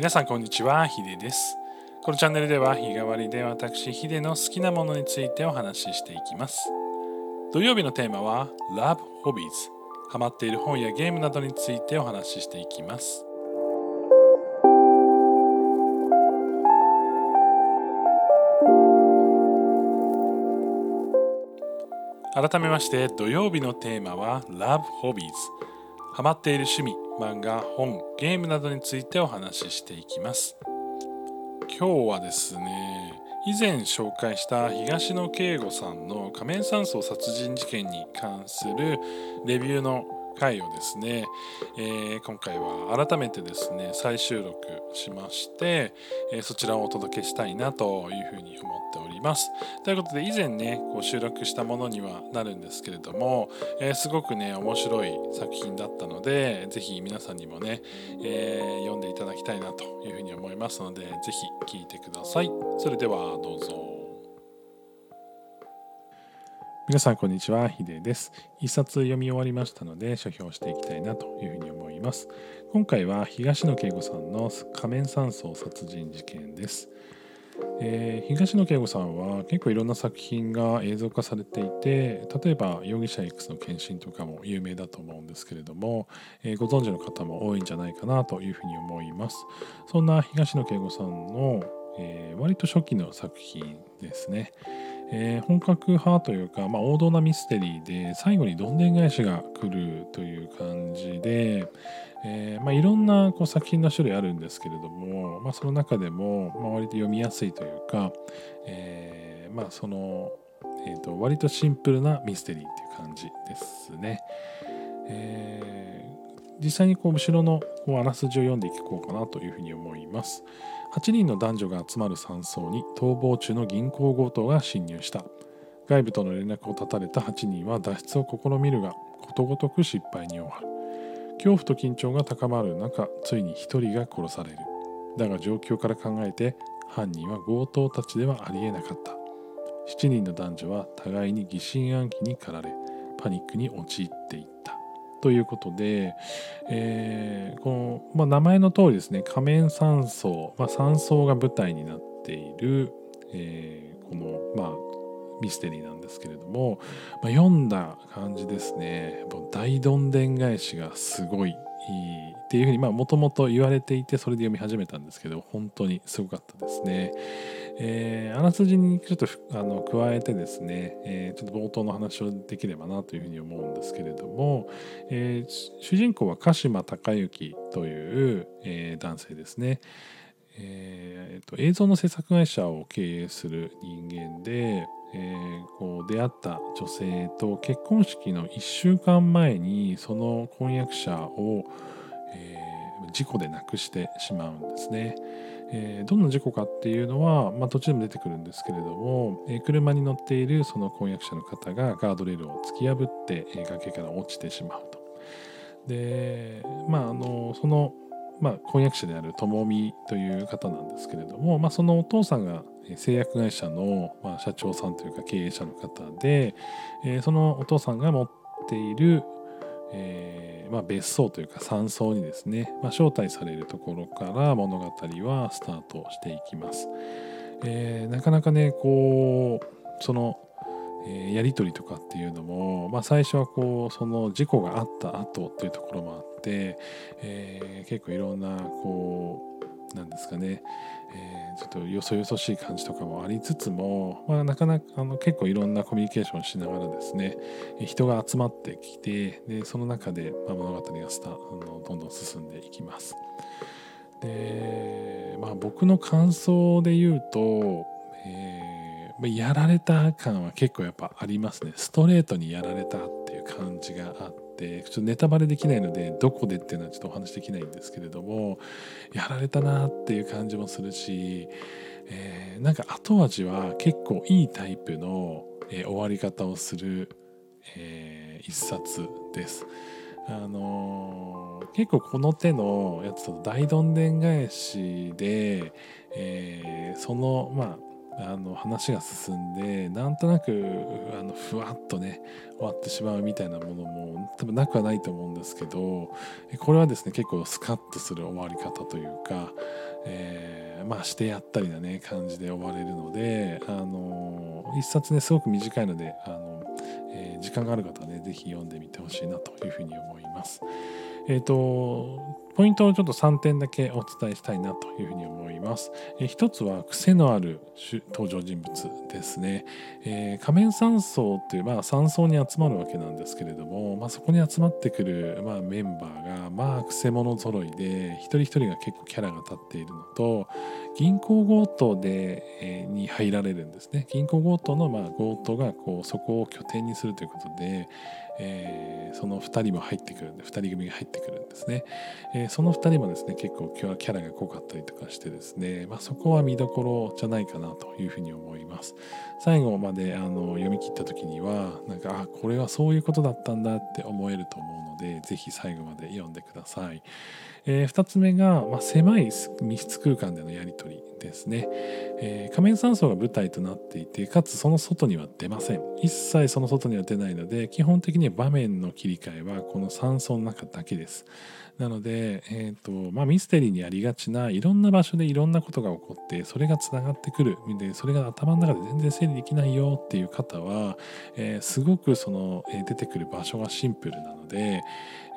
皆さんこんにちはヒデです。このチャンネルでは日替わりで私ヒデの好きなものについてお話ししていきます。土曜日のテーマは Love Hobbies ハマっている本やゲームなどについてお話ししていきます。改めまして土曜日のテーマは Love Hobbies ハマっている趣味漫画本ゲームなどについてお話ししていきます。今日はですね以前紹介した東野圭吾さんの仮面山荘殺人事件に関するレビューの回をですね、えー、今回は改めてですね再収録しまして、えー、そちらをお届けしたいなというふうに思っております。ということで以前ねこう収録したものにはなるんですけれども、えー、すごくね面白い作品だったので是非皆さんにもね、え読んでいただきたいなというふうに思いますので是非聴いてください。それではどうぞ。皆さんこんにちは、ヒデです。一冊読み終わりましたので、書評していきたいなというふうに思います。今回は東野圭吾さんの仮面山荘殺人事件です。えー、東野圭吾さんは結構いろんな作品が映像化されていて例えば容疑者 X の献身とかも有名だと思うんですけれども、えー、ご存知の方も多いんじゃないかなというふうに思いますそんな東野圭吾さんの、えー、割と初期の作品ですねえー、本格派というか、まあ、王道なミステリーで最後にどんでん返しが来るという感じで、えーまあ、いろんなこう作品の種類あるんですけれども、まあ、その中でも、ま、割と読みやすいというか、えーま、その、えーと、割とシンプルなミステリーっていう感じですね。え、実際にこう後ろのこうあらすじを読んでいこうかなというふうに思います。8人の男女が集まる山荘に逃亡中の銀行強盗が侵入した。外部との連絡を絶たれた8人は脱出を試みるがことごとく失敗に終わる。恐怖と緊張が高まる中ついに1人が殺される。だが状況から考えて犯人は強盗たちではありえなかった。7人の男女は互いに疑心暗鬼に駆られパニックに陥っていた。ということで、えー、この、まあ、名前の通りですね仮面山荘、まあ、山荘が舞台になっている、えー、この、まあ、ミステリーなんですけれども、まあ、読んだ感じですね。大どんでん返しがすごい。っていうふうにもともと言われていてそれで読み始めたんですけど本当にすごかったですね。えー、あらすじにちょっとあの加えてですね、えー、ちょっと冒頭の話をできればなというふうに思うんですけれども、えー、主人公は鹿島隆之という、えー、男性ですね。えーと、映像の制作会社を経営する人間で、えー、こう出会った女性と結婚式の1週間前にその婚約者を、えー、事故で亡くしてしまうんですね。えー、どんな事故かっていうのは、まあ、途中でも出てくるんですけれども、えー、車に乗っているその婚約者の方がガードレールを突き破って、えー、崖から落ちてしまうと。でまああのその、まあ、婚約者である友美という方なんですけれども、まあ、そのお父さんが製薬会社の、まあ、社長さんというか経営者の方で、えー、そのお父さんが持っている、えーまあ、別荘というか山荘にですね、まあ、招待されるところから物語はスタートしていきます。えー、なかなかねこうその、やり取りとかっていうのも、まあ、最初はこうその事故があった後っていうところもあって、えー、結構いろんなこうなんですかね、えー、ちょっとよそよそしい感じとかもありつつも、まあ、なかなかあの結構いろんなコミュニケーションしながらですね人が集まってきてでその中で、ま、物語がスタあのどんどん進んでいきます。でまあ僕の感想で言うと、えー、やられた感は結構やっぱありますねストレートにやられたっていう感じがあっててちょっとネタバレできないのでどこでっていうのはちょっとお話できないんですけれどもやられたなっていう感じもするし、えー、なんか後味は結構いいタイプの、えー、終わり方をする、えー、一冊です。あのー、結構この手のやつと大どんでん返しで、えー、そのまああの話が進んでなんとなくあのふわっとね終わってしまうみたいなものも多分なくはないと思うんですけどこれはですね結構スカッとする終わり方というか、えー、まあしてやったりなね感じで終われるのであの一冊ねすごく短いのであの、えー、時間がある方はね是非読んでみてほしいなというふうに思います。えっ、ー、とポイントをちょっと3点だけお伝えしたいなというふうに思います。えー、一つは癖のある登場人物ですね。えー、仮面山荘っていう、まあ、山荘に集まるわけなんですけれども、まあ、そこに集まってくる、まあ、メンバーがまあ癖者揃いで一人一人が結構キャラが立っているのと銀行強盗で、えー、に入られるんですね。銀行強盗の、まあ、強盗がこうそこを拠点にするということで、えー、その2人も入ってくるんで2人組が入ってくるんですね、えー、その2人もですね結構キャラが濃かったりとかしてですね、まあ、そこは見どころじゃないかなというふうに思います。最後まであの読み切った時にはなんかあこれはそういうことだったんだって思えると思うので是非最後まで読んでください。えー、2つ目が、まあ、狭い密室空間でのやり取りですね、えー、仮面山荘が舞台となっていてかつその外には出ません。一切その外には出ないので基本的には場面の切り替えはこの山荘の中だけです。なので、えーとまあ、ミステリーにありがちないろんな場所でいろんなことが起こってそれがつながってくる。でそれが頭の中で全然整理できないよっていう方は、えー、すごくその、えー、出てくる場所がシンプルなので、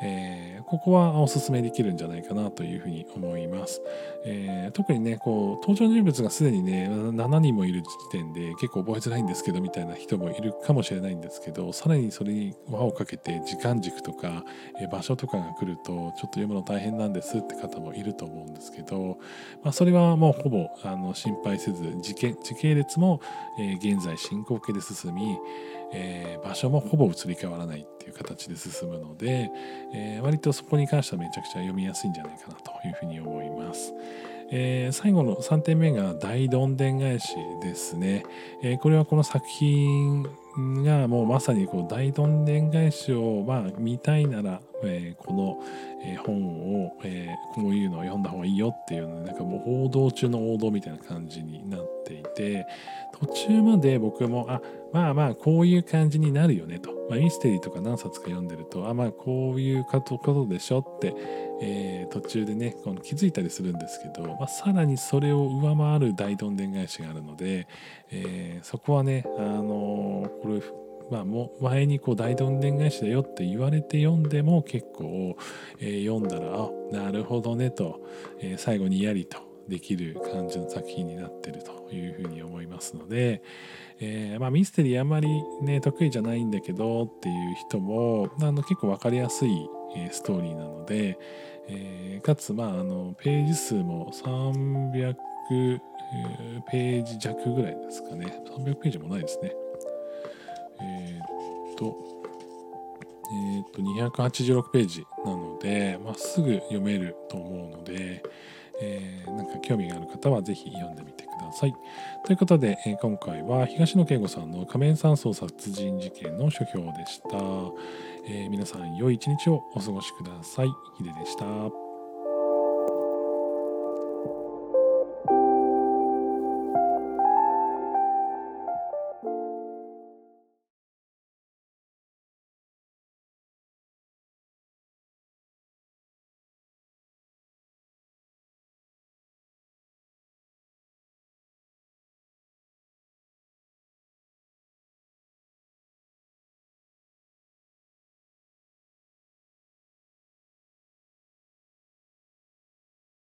えー、ここはおすすめできるんじゃないかなというふうに思います。えー、特にねこう登場人物がすでにね7人もいる時点で結構覚えづらいんですけどみたいな人もいるかもしれないんですけどさらにそれに輪をかけて時間軸とか、え、場所とかが来るとちょっと読むの大変なんですって方もいると思うんですけど、まあ、それはもうほぼあの心配せず時系時系列も、え現在進行形で進み、え場所もほぼ移り変わらないっていう形で進むので、え割とそこに関してはめちゃくちゃ読みやすいんじゃないかなというふうに思います。えー、最後の3点目が大どんでん返しですね、え、これはこの作品がもうまさにこう大どんでん返しをまあ見たいなら、えー、この本を、えー、こういうのを読んだ方がいいよっていうのでなんかもう報道中の王道みたいな感じになっていて途中まで僕もあまあまあこういう感じになるよねと、まあ、ミステリーとか何冊か読んでるとあまあこういうことでしょって、えー、途中でねこの気づいたりするんですけど、まあ、さらにそれを上回る大どんでん返しがあるので、えー、そこはねあのー、これまあ、も前にこう大どんでん返しだよって言われて読んでも結構、えー、読んだらあなるほどねと、えー、最後にやりとできる感じの作品になってるというふうに思いますので、えー、まあ、ミステリーあんまりね得意じゃないんだけどっていう人もあの結構分かりやすい、ストーリーなので、えかつまああのページ数も300ページ弱ぐらいですかね。300ページもないですね。えー、っと、えー、っと、286ページなので、まあ、すぐ読めると思うので、えー、なんか興味がある方はぜひ読んでみてください。ということで、え、今回は東野圭吾さんの仮面山荘殺人事件の書評でした。え、皆さん良い一日をお過ごしください。ヒデでした。